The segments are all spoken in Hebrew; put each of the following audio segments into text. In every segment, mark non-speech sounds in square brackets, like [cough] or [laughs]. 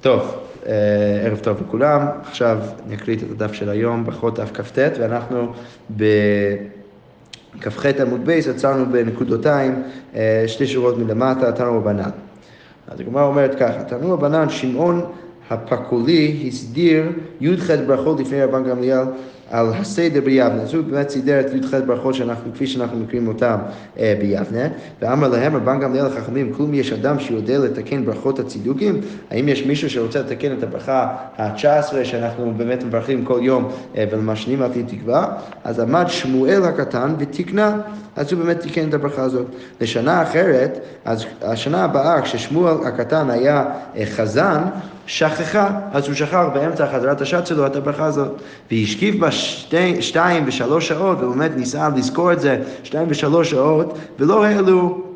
טוב, אה, ערב טוב לכולם. עכשיו נקריא את הדף של היום, ברכות דף כ"ט, ואנחנו בכ"ח עמוד בייס, עצרנו בנקודותיים, אה, שתי שורות מלמטה, תנו רבנן. אז הגמרא אומרת ככה, תנו רבנן, שמעון הפקולי הסדיר י"ח ברכות לפני רבן גמליאל על הסדר ביבנה. הוא באמת סידר את י"ח ברכות שאנחנו, כפי שאנחנו מכירים אותם אה, ביבנה. ואמר להם רבן גמליאל החכמים, כלום יש אדם שיודע לתקן ברכות הצידוקים? האם יש מישהו שרוצה לתקן את הברכה ה-19 שאנחנו באמת מברכים כל יום אה, ולמשנים על תקווה? אז עמד שמואל הקטן ותיקנה. אז הוא באמת תיקן את הברכה הזאת. לשנה אחרת, אז השנה הבאה, כששמואל הקטן היה אה, חזן, שכחה, אז הוא שכח באמצע חזרת השעת שלו את הברכה הזאת. והשקיף בה שתי, שתיים ושלוש שעות, ובאמת ניסה לזכור את זה שתיים ושלוש שעות, ולא העלו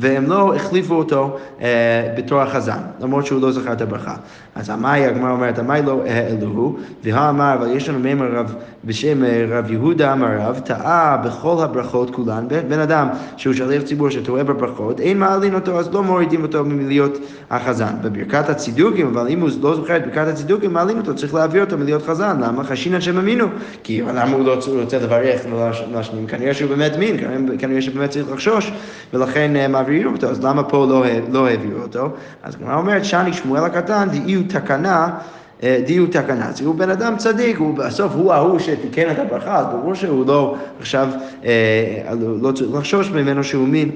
והם לא החליפו אותו אה, בתור החזן, למרות שהוא לא זכר את הברכה. אז המאי, הגמרא אומרת, המאי לא העלוהו, והאמר, אבל יש לנו מימר רב בשם אה, רב יהודה אמר רב, טעה בכל הברכות כולן, בן אדם שהוא שליח ציבור שטועה בברכות, אין מעלין אותו, אז לא מורידים אותו מלהיות החזן. בברכת הצידוקים, אבל אם הוא לא זוכר את ברכת הצידוקים, מעלין אותו, צריך להעביר אותו מלהיות חזן. למה? חשינן שהם כי למה הוא לא רוצה לברך ולהשנים? כנראה שהוא באמת מין, כנראה שבאמת צריך לחשוש, ולכן אה, מעבירים אותו, אז למה פה לא, לא העבירו אותו? אז הגמרא אומרת, שאני שמואל הקטן, דהיו תקנה אה, דיו תקנה. אז הוא בן אדם צדיק, הוא בסוף הוא ההוא שתיקן את הברכה, אז ברור שהוא לא עכשיו, אה, לא צריך לחשוש ממנו שהוא מין.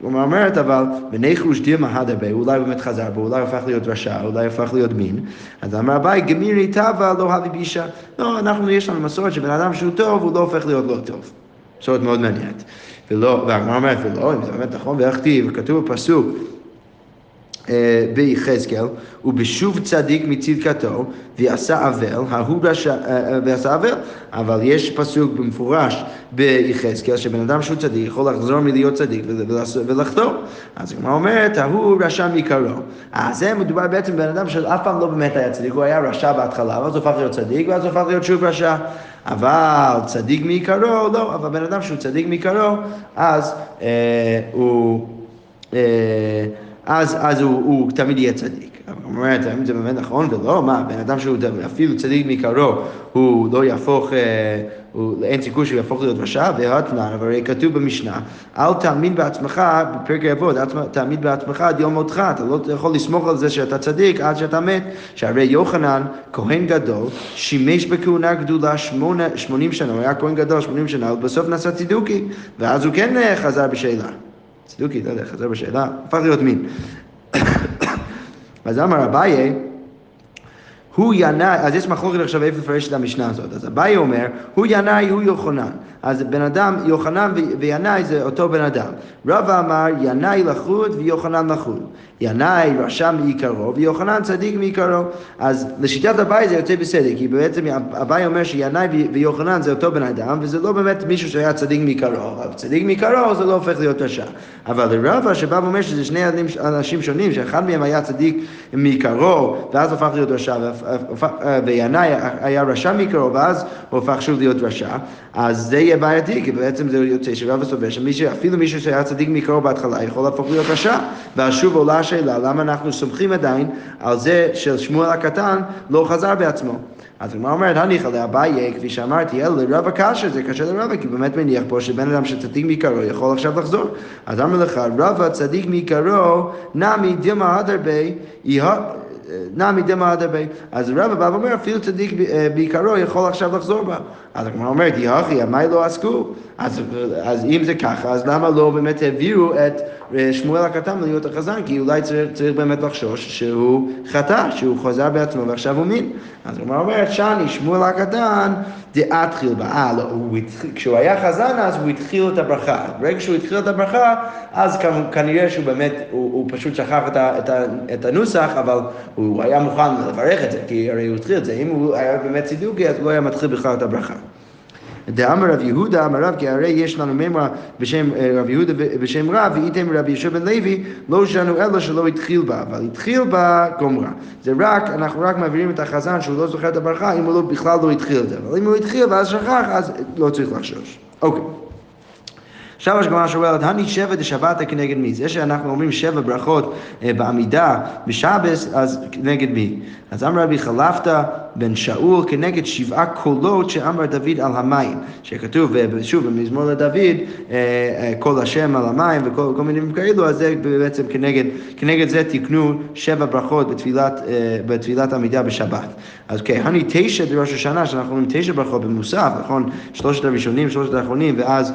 הוא אומרת אבל, בניחוש דימה הדרבה, אולי באמת חזר בו, אולי הפך להיות רשע, אולי הפך להיות מין. אז אמר אביי, גמירי טבע לא הביא בישה. לא, אנחנו, יש לנו מסורת שבן אדם שהוא טוב, הוא לא הופך להיות לא טוב. מסורת מאוד מעניינת. ולא, והגמרא אומרת, ולא, אם זה באמת נכון, ואיך תהיי, וכתוב בפסוק, ביחזקאל, ובשוב צדיק מצדקתו, ועשה אבל, ההוא רשע, אה, אה, ועשה אבל, אבל יש פסוק במפורש ביחזקאל, שבן אדם שהוא צדיק יכול לחזור מלהיות צדיק ולחתור. אז הגמרא אומרת, ההוא רשע מקרו. אז זה מדובר בעצם בבן אדם שאף פעם לא באמת היה צדיק, הוא היה רשע בהתחלה, ואז הוא הפך להיות צדיק, ואז הוא הפך להיות שוב רשע. אבל צדיק מעיקרו, לא, אבל בן אדם שהוא צדיק מעיקרו, אז אה, הוא... אה, אז, אז הוא, הוא תמיד יהיה צדיק. אומר, האם זה באמת נכון ולא? מה, בן אדם שהוא אפילו צדיק מקרו, הוא לא יהפוך, אה, הוא, אין סיכוי שהוא יהפוך להיות רשע, והתנן, הרי כתוב במשנה, אל תאמין בעצמך, בפרק אבות, אל תאמין בעצמך עד יום מותך, אתה לא יכול לסמוך על זה שאתה צדיק עד שאתה מת, שהרי יוחנן, כהן גדול, שימש בכהונה גדולה שמונים שנה, הוא היה כהן גדול שמונים שנה, ובסוף נעשה צידוקי, ואז הוא כן אה, חזר בשאלה. צדוקי, לא יודע, חזר בשאלה, הפך להיות מין. אז אמר אביי, הוא ינאי, אז יש מחלוקת עכשיו איפה לפרש את המשנה הזאת. אז אביי אומר, הוא ינאי, הוא יוחנן. אז בן אדם, יוחנן וינאי זה אותו בן אדם. רבא אמר, ינאי לחוד ויוחנן לחוד. ינאי רשע מעיקרו ויוחנן צדיק מעיקרו. אז לשיטת אביי זה יוצא בסדר, כי בעצם אביי אומר שינאי ויוחנן זה אותו בן אדם, וזה לא באמת מישהו שהיה צדיק מעיקרו. אבל צדיק מעיקרו זה לא הופך להיות רשע. אבל לרבא שבא ואומר שזה שני אנשים שונים, שאחד מהם היה צדיק מעיקרו, ואז הפך להיות רשע, וינאי היה רשע מעיקרו, ואז הוא הפך שוב להיות רשע, אז זה יהיה בעייתי, כי בעצם זה יוצא שרבא סובר שאפילו מישהו שהיה צדיק מעיקרו בהתחלה יכול להפוך להיות רשע. ואז שוב עולה השאלה, למה אנחנו סומכים עדיין על זה ששמואל הקטן לא חזר בעצמו? אז הגמרא אומרת, הניחא לאביי, כפי שאמרתי, אלא לרבא קשה, זה קשה לרבא, כי באמת מניח פה שבן אדם שצדיק מעיקרו יכול עכשיו לחזור. אז אמר לך, רבא צדיק מעיקרו, נמי דמא הדרבי, נמי דמא הדרבי. אז רבא בא ואומר, אפילו צדיק בעיקרו יכול עכשיו לחזור בה. אז הגמרא אומרת, יחי, מה לא עסקו? אז אם זה ככה, אז למה לא באמת העבירו את שמואל הקטן להיות החזן? כי אולי צריך, צריך באמת לחשוש שהוא חטא, שהוא חזר בעצמו ועכשיו הוא מין. אז הגמרא אומרת, שאני, שמואל הקטן, דאתחיל בה. אה, לא, הוא כשהוא היה חזן אז הוא התחיל את הברכה. ברגע שהוא התחיל את הברכה, אז כנראה שהוא באמת, הוא, הוא פשוט שכח את, ה, את, ה, את הנוסח, אבל הוא היה מוכן לברך את זה, כי הרי הוא התחיל את זה. אם הוא היה באמת צידוקי, אז הוא לא היה מתחיל בכלל את הברכה. דאמר רב יהודה אמר רב כי הרי יש לנו מימרה בשם אה, רב יהודה בשם רב ואיתם רבי יהושע בן לוי לא שלנו אלא שלא התחיל בה אבל התחיל בה גומרה זה רק אנחנו רק מעבירים את החזן שהוא לא זוכר את הברכה אם הוא לא, בכלל לא התחיל את זה אבל אם הוא התחיל ואז שכח אז לא צריך לחשוש אוקיי עכשיו הגמרא שואלת, הני שבע דשבתא כנגד מי? זה שאנחנו אומרים שבע ברכות אה, בעמידה בשבס, אז כנגד מי? אז אמר רבי חלפתא בן שאול כנגד שבעה קולות שאמר דוד על המים, שכתוב, שוב, במזמור לדוד, אה, אה, קול השם על המים וכל מיני דברים כאלו, אז זה בעצם כנגד, כנגד זה תיקנו שבע ברכות בתפילת, בתפילת עמידה בשבת. אז כן, הני תשע בראש השנה, שאנחנו אומרים תשע ברכות במוסף, נכון? שלושת הראשונים, שלושת האחרונים, ואז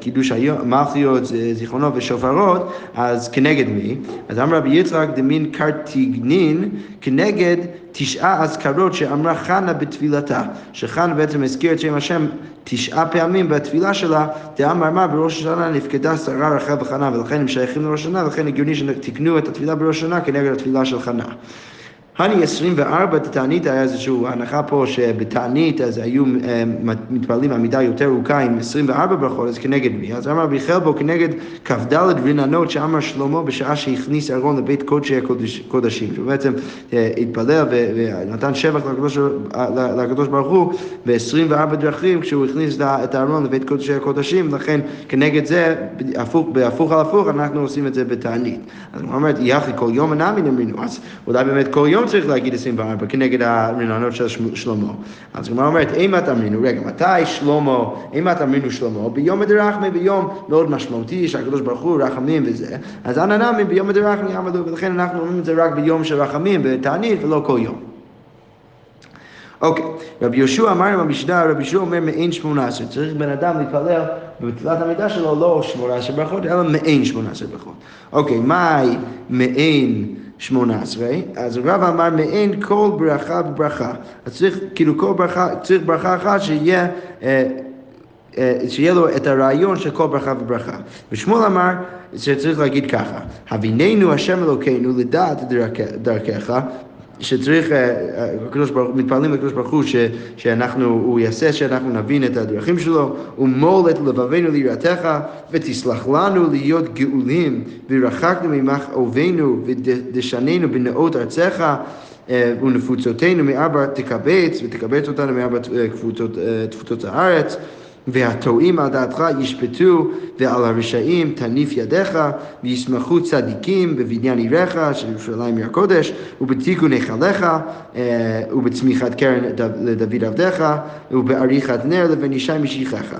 קידוש מלכיות, זיכרונות ושופרות, אז כנגד מי? אז אמר רבי יצחק דמין קרטיגנין כנגד תשעה אזכרות שאמרה חנה בתפילתה, שחנה בעצם הזכיר את שם השם תשעה פעמים בתפילה שלה, דאמר מה בראש השנה נפקדה שרה רחל וחנה ולכן הם שייכים לראש השנה ולכן הגיוני שתקנו את התפילה בראש השנה כנגד התפילה של חנה. הני 24 תענית היה איזושהי הנחה פה שבתענית אז היו אה, מתפללים עמידה יותר ארוכה עם 24 ברכות, אז כנגד מי? אז אמר רבי חלבו כנגד כ"ד רננות שאמר שלמה בשעה שהכניס אהרון לבית קודשי הקודשים, שהוא בעצם אה, התפלל ונתן שבח לקדוש, לקדוש ברוך הוא ב-24 דרכים כשהוא הכניס את אהרון לבית קודשי הקודשים, לכן כנגד זה, בהפוך על הפוך, אנחנו עושים את זה בתענית. אז הוא אומר, יחי כל יום אנמי נאמינו, אז אולי באמת כל יום צריך להגיד 24 כנגד הרעיונות של שלמה. אז הגמרא אומרת, אימת אמרינו, רגע, מתי שלמה, אימת אמרינו שלמה? ביום הדרחמי, ביום מאוד משמעותי, שהקדוש ברוך הוא רחמים וזה, אז אנא נמי ביום הדרחמי עמדו, ולכן אנחנו אומרים את זה רק ביום של רחמים, בתענית, ולא כל יום. אוקיי, רבי יהושע אמר עם המשנה, רבי יהושע אומר מעין שמונה עשרה, צריך בן אדם להתפלל בתפילת המידה שלו לא שמונה עשרה ברכות, אלא מעין שמונה עשרה ברכות. אוקיי, מהי מעין שמונה עשרה, אז רב אמר מעין כל ברכה וברכה. אז צריך, כאילו כל ברכה, צריך ברכה אחת שיהיה... אה, אה, שיהיה לו את הרעיון של כל ברכה וברכה. ושמואל אמר שצריך להגיד ככה, הביננו השם אלוקינו לדעת דרכך שצריך, אה, אה, הקדוש ברוך, מתפללים לקדוש ברוך הוא שאנחנו, הוא יעשה שאנחנו נבין את הדרכים שלו, ומול את לבבינו ליראתך, ותסלח לנו להיות גאולים, ורחקנו ממך אויבינו, ודשננו בנאות ארצך. אה, ונפוצותינו מארבע תקבץ, ותקבץ אותנו מארבע תפוצות הארץ. והטועים על דעתך ישפטו, ועל הרשעים תניף ידיך, וישמחו צדיקים בבניין עירך, של ירושלים עיר הקודש, ובתיקון היכליך, אה, ובצמיחת קרן לדוד עבדיך, ובעריכת נר לבן ישי משיחך.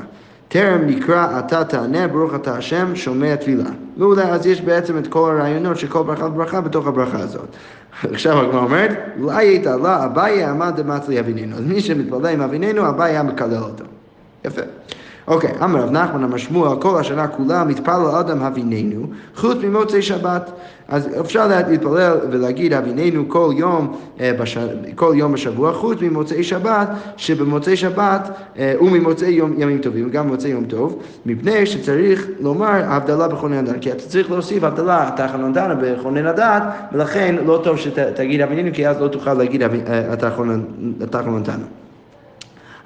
טרם נקרא אתה תענה, ברוך אתה השם, שומע תפילה. ואולי אז יש בעצם את כל הרעיונות של כל ברכה וברכה בתוך הברכה הזאת. [laughs] עכשיו הגמרא אומרת, אולי הייתה לה אביי עמד דמצלי אביננו. אז מי שמתפלל עם אביננו, אביי היה מקלל אותו. יפה. אוקיי, אמר רב נחמן אמר שמואל, כל השנה כולה מתפלל אדם הביננו, חוץ ממוצאי שבת. אז אפשר להתפלל ולהגיד הביננו כל יום, אה, בש... כל יום בשבוע, חוץ ממוצאי שבת, שבמוצאי שבת אה, וממוצאי יום, ימים טובים, גם במוצאי יום טוב, מפני שצריך לומר הבדלה בכונן הדעת, כי אתה צריך להוסיף הבדלה תחנון דנה בכונן הדעת, ולכן לא טוב שתגיד הביננו, כי אז לא תוכל להגיד אה, דנה.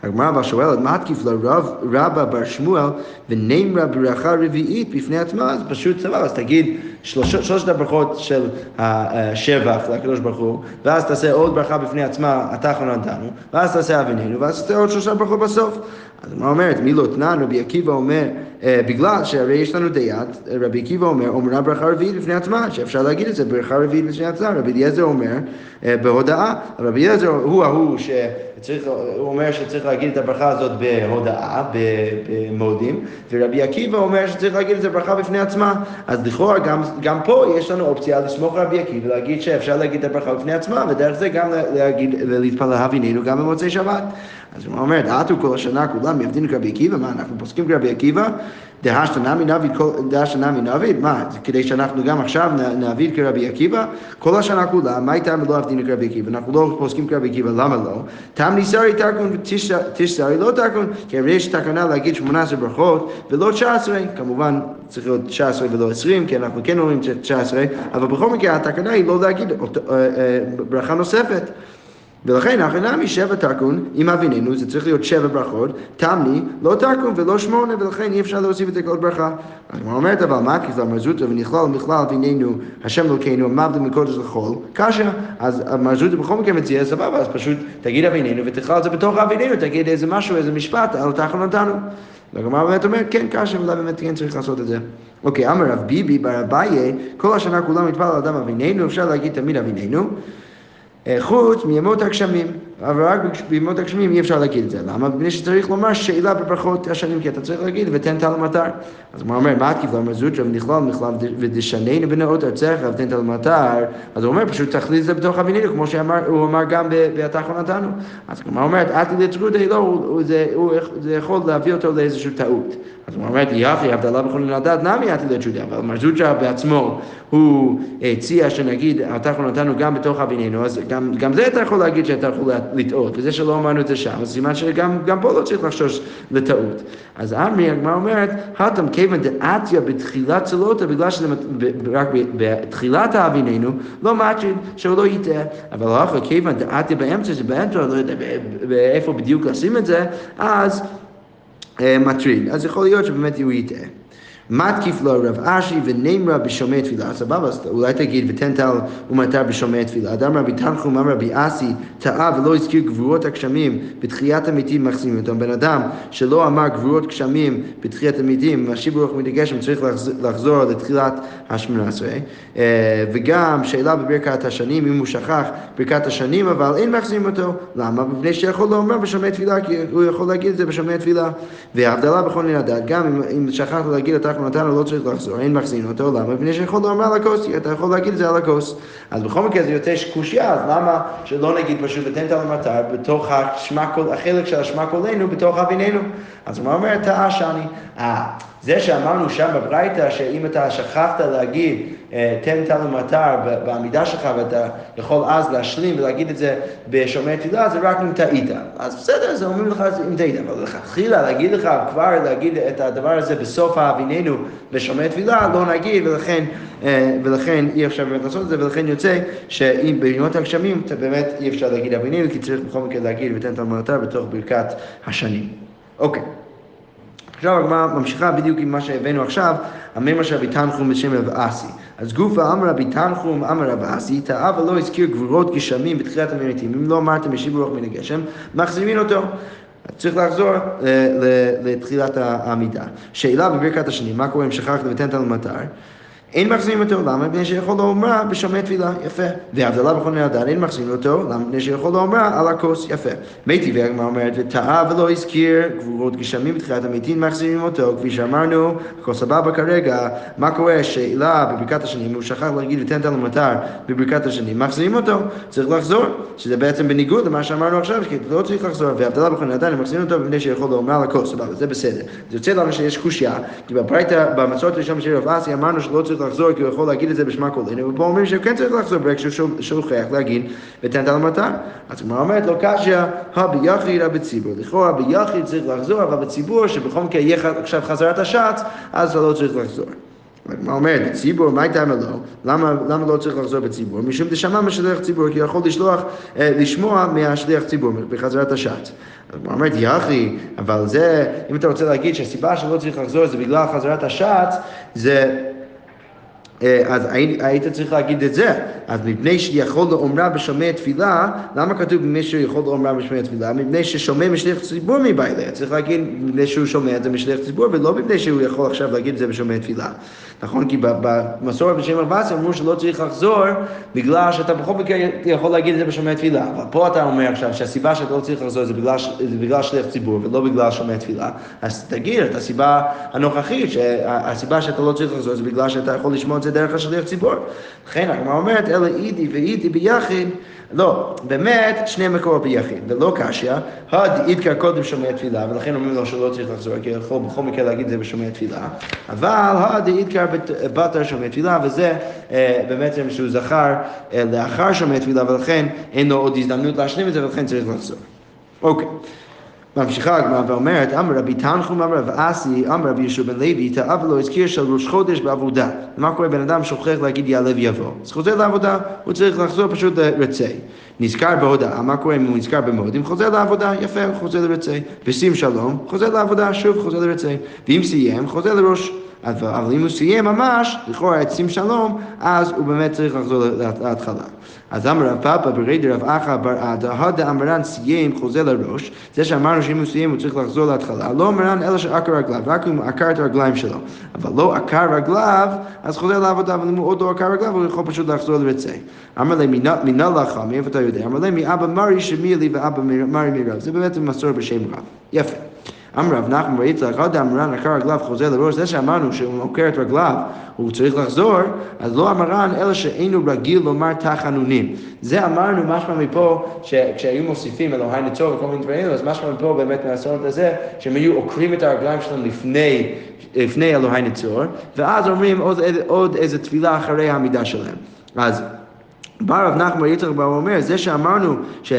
הגמרא אבל שואלת, מה לרב רבא בר שמואל ונמרה ברכה רביעית בפני עצמה? אז פשוט סבבה, אז תגיד שלושת הברכות של השבח לקדוש ברוך הוא, ואז תעשה עוד ברכה בפני עצמה, אתה אחרון נתנו, ואז תעשה אבינינו, ואז תעשה עוד שלושה ברכות בסוף. אז מה אומרת, מי לא תנן, רבי עקיבא אומר, אה, בגלל שהרי יש לנו דיית, רבי עקיבא אומר, אומרה ברכה רביעית בפני עצמה, שאפשר להגיד את זה, ברכה רביעית בפני עצמה, רבי אליעזר אומר, אה, בהודעה, רבי אליעזר הוא ההוא שצריך, הוא אומר שצריך להגיד את הברכה הזאת בהודעה, במודים, ורבי עקיבא אומר שצריך להגיד את זה ברכה בפני עצמה, אז לכאורה גם, גם פה יש לנו אופציה לסמוך רבי עקיבא ולהגיד שאפשר להגיד את הברכה בפני עצמה, ודרך זה גם להגיד, להתפלל הבינינו גם במוצאי שבת. אז הוא אומר, דעתו כל השנה כולם יבדינו כרבי עקיבא, מה אנחנו פוסקים כרבי עקיבא? דהשתנמי נביד, דהשתנמי נביד, מה, כדי שאנחנו גם עכשיו נעביד כרבי עקיבא? כל השנה כולה, מה הייתה ולא עבדינו כרבי עקיבא? אנחנו לא פוסקים כרבי עקיבא, למה לא? תם ניסרי תקון ותשסרי לא תקון, כי הרי יש תקנה להגיד 18 ברכות ולא 19, כמובן צריך להיות 19 ולא 20, כי אנחנו כן אומרים 19, אבל בכל מקרה התקנה היא לא להגיד אה, אה, ברכה נוספת. ולכן הכי שבע תקון, אם אבינינו, זה צריך להיות שבע ברכות, תמני, לא תקון ולא שמונה, ולכן אי אפשר להוסיף את זה כל ברכה. הוא אומרת, אבל מה ככלל מרזוטה ונכלל מכלל אבינינו, השם אלוקינו, עמדת מקודש לחול, קשה, אז מרזוטה בכל מקרה מציע, סבבה, אז פשוט תגיד אבינינו ותכלל את זה בתוך אבינינו, תגיד איזה משהו, איזה משפט, על תחנותנו. והגמרא באמת אומרת, כן, קשה, אולי באמת כן צריך לעשות את זה. אוקיי, אמר רב ביבי בר אביי, כל השנה כולם מתפלל על אדם אבינינו, אפשר להגיד תמיד אבינינו. חוץ מימות הגשמים, אבל רק בימות הגשמים אי אפשר להגיד את זה. למה? מפני שצריך לומר שאלה בברכות השנים, כי אתה צריך להגיד ותן טל מטר. אז הוא אומר, מה התקיף לומר זוטרה ונכלל מכלל ודשננו בנאות ארצך ותן טל מטר, אז הוא אומר, פשוט תכליל את זה בתוך אבינינו, כמו שהוא אמר גם בהתחון נתנו. אז הוא אומרת, אתי לטרודה, לא, זה יכול להביא אותו לאיזושהי טעות. אז הוא אומר, יחי, הבדלה בכל לדעת, נמי אתי לטרודה, אבל מרזוטרה בעצמו, הוא הציע שנגיד, התחון נתנו גם בתוך אבינינו, אז גם, גם זה אתה יכול להגיד שאתה יכול לטעות, וזה שלא אמרנו את זה שם, אז סימן שגם פה לא צריך לחשוש לטעות. אז אמרי, הגמרא אומרת, הטם כיוון דעתיה בתחילת צלותה, בגלל שזה רק בתחילת האביננו, לא מטריד שהוא לא יטעה. אבל אחר כיוון דעתיה באמצע, שבאמצע, לא יודע איפה בדיוק לשים את זה, אז מטריד. אז יכול להיות שבאמת הוא יטעה. מתקיף לו רב אשי ונמרה בשומע תפילה, סבבה, אז אולי תגיד ותן טל ומטר בשומע תפילה. אדם רבי תנחום אמר רבי אסי טעה ולא הזכיר גבורות הגשמים בתחיית המתים מחזירים אותם. בן אדם שלא אמר גבורות גשמים בתחיית המתים, משיב רוח מידי גשם, צריך לחזור לתחילת השמונה עשרה. וגם שאלה בברכת השנים, אם הוא שכח ברכת השנים, אבל אין מחזירים אותו. למה? מפני שיכול לומר בשומע תפילה, כי הוא יכול להגיד את זה בשומע תפילה. וההבדלה בכל מיני הדת, גם אם, שכחת להגיד את אנחנו נתנו לא צריך לחזור, אין מחזין אותו, למה? מפני שיכול לומר על הכוס, אתה יכול להגיד את זה על הכוס. אז בכל מקרה זה יוצא קושייה, אז למה שלא נגיד פשוט ותן את המטר בתוך החלק של השמה קולנו, בתוך אביננו? אז הוא אומר, טעה שאני. זה שאמרנו שם בברייתא, שאם אתה שכחת להגיד אה, תן תל ומטר בעמידה שלך ואתה יכול אז להשלים ולהגיד את זה בשומע תפילה, זה רק אם טעית. אז בסדר, זה אומרים לך אם טעית, אבל לכתחילה להגיד לך כבר להגיד את הדבר הזה בסוף האביננו בשומע תפילה, לא נגיד, ולכן, אה, ולכן אי אפשר באמת לעשות את זה, ולכן יוצא שאם בימות הגשמים באמת אי אפשר להגיד אביננו, כי צריך בכל מקרה להגיד ותן תל ומטר בתוך ברכת השנים. אוקיי. עכשיו הגמרא ממשיכה בדיוק עם מה שהבאנו עכשיו, המימר של רבי תנחום בשם רב אסי. אז גופה אמר רבי תנחום אמר רב אסי, טעה ולא הזכיר גבורות גשמים בתחילת המריתים. אם לא אמרתם משיב רוח מן הגשם, מחזירים אותו. צריך לחזור לתחילת העמידה. שאלה בברכת השני, מה קורה אם שכחת ותן מטר? אין מחזירים אותו, למה? מפני שיכול לאומרה בשומע תפילה, יפה. והבדלה בכל מיני הדת, אין מחזירים אותו, למה? מפני שיכול לאומרה על הכוס, יפה. מי טבעי הגמרא אומרת, וטעה ולא הזכיר גבורות גשמים בתחילת המתים, מחזירים אותו, כפי שאמרנו, הכל סבבה כרגע, מה קורה? שאלה בברכת השני, אם הוא שכח להגיד ותן תל מטר בברכת השני, מחזירים אותו, צריך לחזור, שזה בעצם בניגוד למה שאמרנו עכשיו, כי לא צריך לחזור, והבדלה בכל מיני הדת, מחזירים אותו מפני שיכול לאומרה על הכוס, סבבה, זה בסדר. זה יוצא לנו שיש קושייה, כי במצות הראשון של רב אסי אמרנו שלא צריך לחזור כי הוא יכול להגיד את זה בשמה קולנו, ופה אומרים שהוא כן צריך לחזור ברגע שהוא שוכח להגיד ותן על המטר. אז הגמרא אומרת לו קשיא, הביחיד בציבור. לכאורה ביחיד צריך לחזור, אבל בציבור שבכל מקרה יהיה עכשיו חזרת השץ, אז אתה לא צריך לחזור. הגמרא אומרת, בציבור, מה הייתה לו? למה, לא צריך לחזור בציבור? משום דשמע משליח ציבור, כי הוא יכול לשלוח, אה, לשמוע מהשליח ציבור בחזרת השץ. הגמרא אומרת, יחי, אבל זה, אם אתה רוצה להגיד שהסיבה שלא צריך לחזור זה בגלל חזרת השץ, זה... אה, אז היית צריך להגיד את זה. אז מפני שיכול לאומרה בשומע תפילה, למה כתוב מפני שהוא יכול לאומרה בשומע תפילה? מפני ששומע משליח ציבור מבא אליה. צריך להגיד מפני שהוא שומע את זה משליח ציבור, ולא מפני שהוא יכול עכשיו להגיד את זה בשומע תפילה. נכון? כי במסורת בשם ארבעשרה אמרו שלא צריך לחזור בגלל שאתה בכל מקרה יכול להגיד את זה בשומע תפילה. אבל פה אתה אומר עכשיו שהסיבה שאתה לא צריך לחזור זה בגלל, בגלל שליח ציבור ולא בגלל שומע תפילה. אז תגיד את הסיבה הנוכחית, שהסיבה שאתה לא צריך לחזור זה בגלל שאתה יכול לשמוע את זה דרך השליח ציבור. לכן הגמרא אומרת, אלא אידי ואידי ביחיד, לא, באמת שני מקורות ביחיד, ולא קשיא, הד אידקר קודם שומע תפילה, ולכן אומרים לו שלא צריך לחזור, כי יכול בכל מקרה להגיד את זה בשומע תפילה, אבל הד אידקר בתר שומע תפילה, וזה אה, באמת שהוא זכר אה, לאחר שומע תפילה, ולכן אין לו עוד הזדמנות להשלים את זה, ולכן צריך לחזור. אוקיי. ממשיכה הגמרא ואומרת, אמר רבי תנחום אמר רב אסי, אמר רבי ישוע בן לוי, תאב ולא הזכיר של ראש חודש בעבודה. מה קורה בן אדם שוכח להגיד יעלה ויבוא? אז חוזר לעבודה, הוא צריך לחזור פשוט לרצי. נזכר בהודעה, מה קורה אם הוא נזכר במודים? חוזר לעבודה, יפה, חוזר לרצי. ושים שלום, חוזר לעבודה, שוב חוזר לרצי. ואם סיים, חוזר לראש. אבל אם הוא סיים ממש, לכאורה שים שלום, אז הוא באמת צריך לחזור להתחלה. אז אמר רב פאפא ברי דרב אחא בר עדה, הדה אמרן סיים חוזה לראש, זה שאמרנו שאם הוא סיים הוא צריך לחזור להתחלה, לא אמרן אלא שעקר רגליו, רק אם הוא עקר את הרגליים שלו, אבל לא עקר רגליו, אז חוזר לעבודה, אבל אם הוא עוד לא עקר רגליו, הוא יכול פשוט לחזור לרצה. אמר לי, מינה לך, מאיפה אתה יודע? אמר לי, מאבא מרי שמי לי ואבא מרי מרב, זה באמת מסורת בשם רב. יפה. אמר רב נחמן בר יצחק, עוד אמרן עקר רגליו חוזר לראש, זה שאמרנו שהוא עוקר את רגליו, הוא צריך לחזור, אז לא אמרן אלא שאינו רגיל לומר תחנונים. זה אמרנו משמע מפה, שכשהיו מוסיפים אלוהי נצור וכל מיני דברים, אז משמע מפה באמת מהסורת הזה, שהם היו עוקרים את הרגליים שלהם לפני, לפני אלוהי נצור, ואז אומרים עוד, עוד איזה תפילה אחרי העמידה שלהם. אז בא רב נחמן יצחק אומר, זה שאמרנו ש...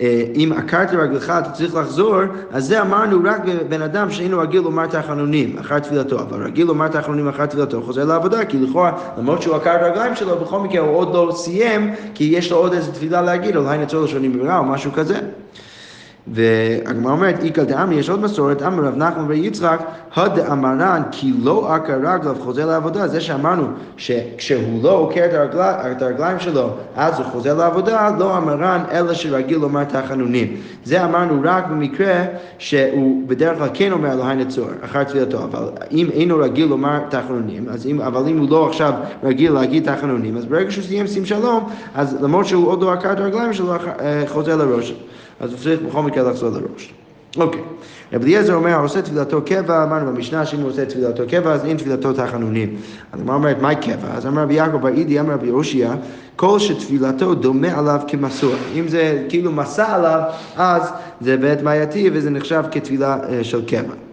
אה, אם עקרת רגלך אתה צריך לחזור, אז זה אמרנו רק בבן אדם שאינו רגיל לומר תחנונים אחר תפילתו, אבל רגיל לומר תחנונים אחר תפילתו חוזר לעבודה, כי לכאורה למרות שהוא עקר את הרגליים שלו, בכל מקרה הוא עוד לא סיים, כי יש לו עוד איזה תפילה להגיד, אולי נצור לשונים במהרה או משהו כזה. והגמרא אומרת, איכא דאמרי, יש עוד מסורת, אמר רב נחמן ויצחק, הדאמרן כי לא עקר רגליו חוזר לעבודה, זה שאמרנו שכשהוא לא עוקר את הרגליים שלו, אז הוא חוזר לעבודה, לא אמרן אלא שרגיל לומר תחנונים. זה אמרנו רק במקרה שהוא בדרך כלל כן אומר אלוהי נצור, אחר תפילתו, אבל אם אינו רגיל לומר תחנונים, אז אם, אבל אם הוא לא עכשיו רגיל להגיד תחנונים, אז ברגע שהוא סיים שים שלום, אז למרות שהוא עוד לא עקר את הרגליים שלו, אה, חוזר לראש. אז הוא צריך בכל מקרה לחזור לראש. אוקיי. רב אליעזר אומר, עושה תפילתו קבע, אמרנו במשנה שאם הוא עושה תפילתו קבע, אז אין תפילתו תחנונים. אז מה אומרת, מהי קבע? אז אמר רבי יעקב בר אידי, אמר רבי יאושיה, כל שתפילתו דומה עליו כמסור. אם זה כאילו מסע עליו, אז זה בעת בעייתי וזה נחשב כתפילה אה, של קבע.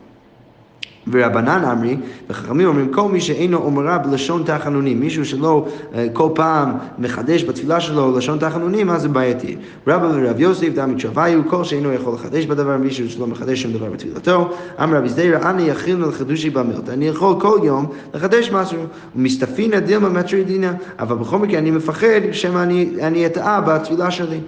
ורבנן אמרי, וחכמים אומרים, כל מי שאינו אומרה בלשון תחנונים, מישהו שלא אה, כל פעם מחדש בתפילה שלו לשון תחנונים, אז זה בעייתי. רבא ורב יוסף, דמי תשוויו, כל שאינו יכול לחדש בדבר, מישהו שלא מחדש שום דבר בתפילתו. אמר רבי זדיירא, אני יכין לחדושי במילתא, אני יכול כל יום לחדש משהו. ומסתפינא דילמה מטרידינא, אבל בכל מקרה אני מפחד שמא אני אטעה בתפילה שלי.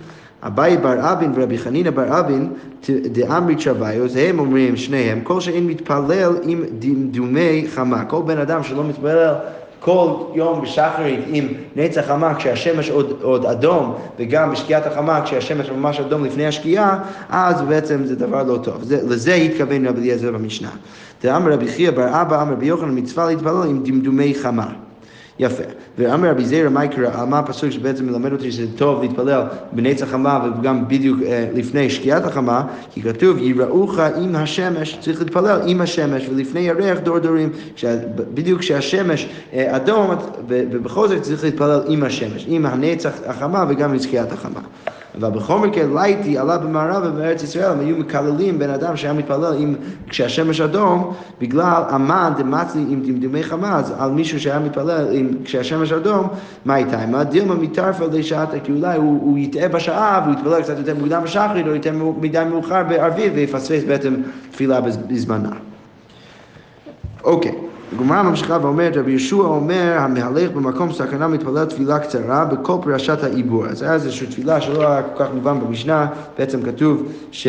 אביי בר אבין ורבי חנינא בר אבין דאמרי צ'וויוס, הם אומרים שניהם, כל שאין מתפלל עם דמדומי חמה. כל בן אדם שלא מתפלל כל יום בשחרית עם נצח חמה כשהשמש עוד, עוד אדום וגם בשקיעת החמה כשהשמש ממש אדום לפני השקיעה, אז בעצם זה דבר לא טוב. זה, לזה התכוון רבי אליעזר במשנה. דאמר רבי חייא בר אבא אמר רבי יוחנן מצווה להתפלל עם דמדומי חמה. יפה. ואמר רבי זיירה מה יקרא, מה הפסוק שבעצם מלמד אותי שזה טוב להתפלל בנצח חמה וגם בדיוק אה, לפני שקיעת החמה, כי כתוב יראוך עם השמש, צריך להתפלל עם השמש ולפני ירח דור דורים, בדיוק כשהשמש אה, אדום ובכל זאת צריך להתפלל עם השמש, עם הנצח החמה וגם עם שקיעת החמה. אבל בכל מקרה לייטי עלה במערב ובארץ ישראל, הם היו מקללים בן אדם שהיה מתפלל עם, כשהשמש אדום, בגלל אמן דמצלי עם דמדומי חמאס, על מישהו שהיה מתפלל עם, כשהשמש אדום, מה איתה? מה דילמה מתערפה לשעת, כי אולי הוא, הוא יטעה בשעה והוא יתפלל קצת יותר מוקדם בשחרית או יותר מדי מאוחר בערבית ויפספס בעצם תפילה בזמנה. אוקיי. הגמרא ממשיכה ואומרת, רבי ישוע אומר, המהלך במקום סכנה מתפלל תפילה קצרה בכל פרשת העיבור. אז היה איזושהי תפילה שלא היה כל כך מובן במשנה, בעצם כתוב ש...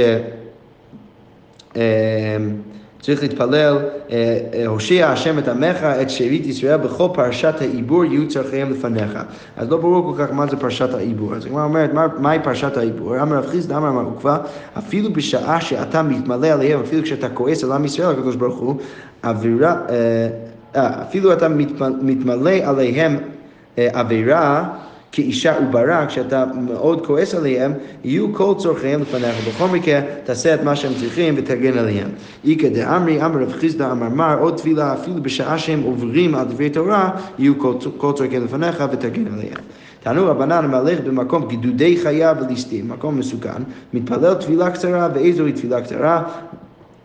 צריך להתפלל, אה, אה, הושיע השם את עמך, את שארית ישראל, בכל פרשת העיבור יהיו צורכיהם לפניך. אז לא ברור כל כך מה זה פרשת העיבור. אז הגמרא אומרת, מהי פרשת העיבור? אמר רב חיסדא, אמר מר עוקבא, אפילו בשעה שאתה מתמלא עליהם, אפילו כשאתה כועס על עם ישראל, הקדוש ברוך הוא, אווירה, אה, אפילו אתה מתמלא עליהם עבירה, כאישה וברה, כשאתה מאוד כועס עליהם, יהיו כל צורכיהם לפניך. בכל מקרה, תעשה את מה שהם צריכים ותגן עליהם. איכא דאמרי, אמר רב חיסדא אמר מר, עוד תפילה, אפילו בשעה שהם עוברים על דברי תורה, יהיו כל צורכיהם לפניך ותגן עליהם. תענו רבנן המלך במקום גידודי חיה וליסטים, מקום מסוכן, מתפלל תפילה קצרה, ואיזוהי תפילה קצרה?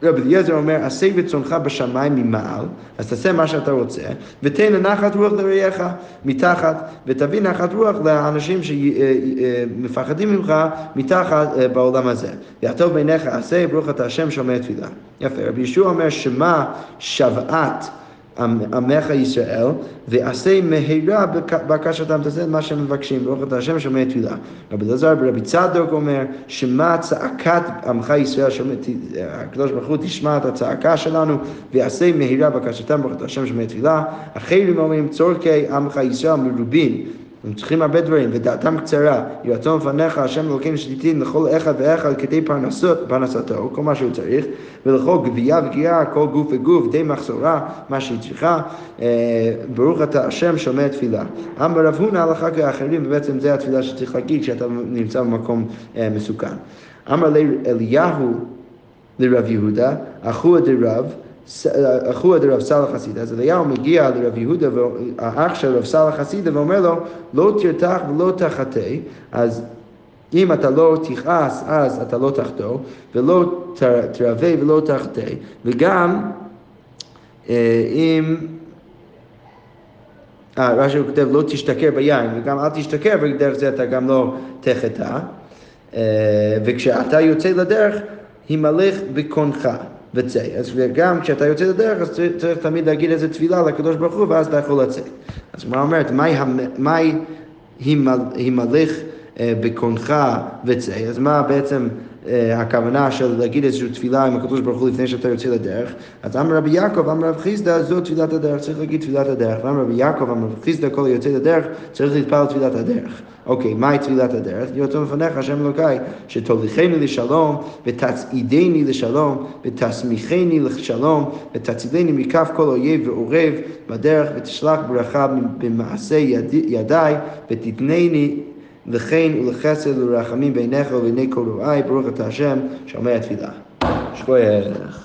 רבי אליעזר אומר, עשה רצונך בשמיים ממעל, אז תעשה מה שאתה רוצה, ותן לנחת רוח לרעיך מתחת, ותביא נחת רוח לאנשים שמפחדים אה, אה, ממך מתחת אה, בעולם הזה. והטוב בעיניך עשה, ברוך אתה השם שומע תפילה. יפה, רבי ישוע אומר, שמע שוועת עמך ישראל, ועשה מהרה בקשתם, תעשה את מה שהם מבקשים, ברוך אתה השם שומע תפילה. רבי אלעזר ורבי צדוק אומר, שמע צעקת עמך ישראל, הקדוש ברוך הוא תשמע את הצעקה שלנו, ועשה מהירה בקשתם, ברוך אתה השם שומע תפילה. אחרים אומרים, צורכי עמך ישראל מרובין. הם צריכים הרבה דברים, ודעתם קצרה, יהי רצון לפניך, השם אלוקינו שתיתן לכל אחד ואחד כדי פרנסות, פרנסתו, כל מה שהוא צריך, ולכל גבייה וגירה, כל גוף וגוף, די מחסורה, מה שהיא צריכה. אה, ברוך אתה השם שומע תפילה. אמר רב הונא הלכה כאחרים, ובעצם זה התפילה שצריך להגיד כשאתה נמצא במקום אה, מסוכן. אמר לי אליהו לרב יהודה, אחוה דרב, אחוה דרב סאלח חסידה, אז אליהו מגיע לרב יהודה, האח של רב סאלח חסידה, ואומר לו, לא תרתח ולא תחטא, אז אם אתה לא תכעס, אז אתה לא תחטוא, ולא תרווה ולא תחטא, וגם אה, אם... אה, רש"י הוא כותב לא תשתכר ביין, וגם אל תשתכר, ודרך זה אתה גם לא תחטא. אה, וכשאתה יוצא לדרך, הימלך בקונך וצא. אז גם כשאתה יוצא לדרך, אז צריך, צריך תמיד להגיד איזה תפילה לקדוש ברוך הוא, ואז אתה יכול לצאת. אז מה אומרת, מהי הימלך אה, בקונך וצא? אז מה בעצם... אה, הכוונה של להגיד איזושהי תפילה עם הקדוש ברוך הוא לפני שאתה יוצא לדרך, אז אמר רבי יעקב, אמר רב חיסדא, זו תפילת הדרך, צריך להגיד תפילת הדרך. ואמר רבי יעקב, אמר רב חיסדא, כל היוצא לדרך, צריך להתפלל תפילת הדרך. אוקיי, מהי תפילת הדרך? יוצא מפניך, השם אלוקיי, שתוליכני לשלום, ותצעידני לשלום, ותסמיכני לשלום, ותצילני מכף כל אויב ועורב בדרך, ותשלח ברכה במעשה ידיי, ותתנני לכן ולחסד ולרחמים בעיניך ובעיני כל רואי, ברוך אתה השם, שומע תפילה. שכוייך.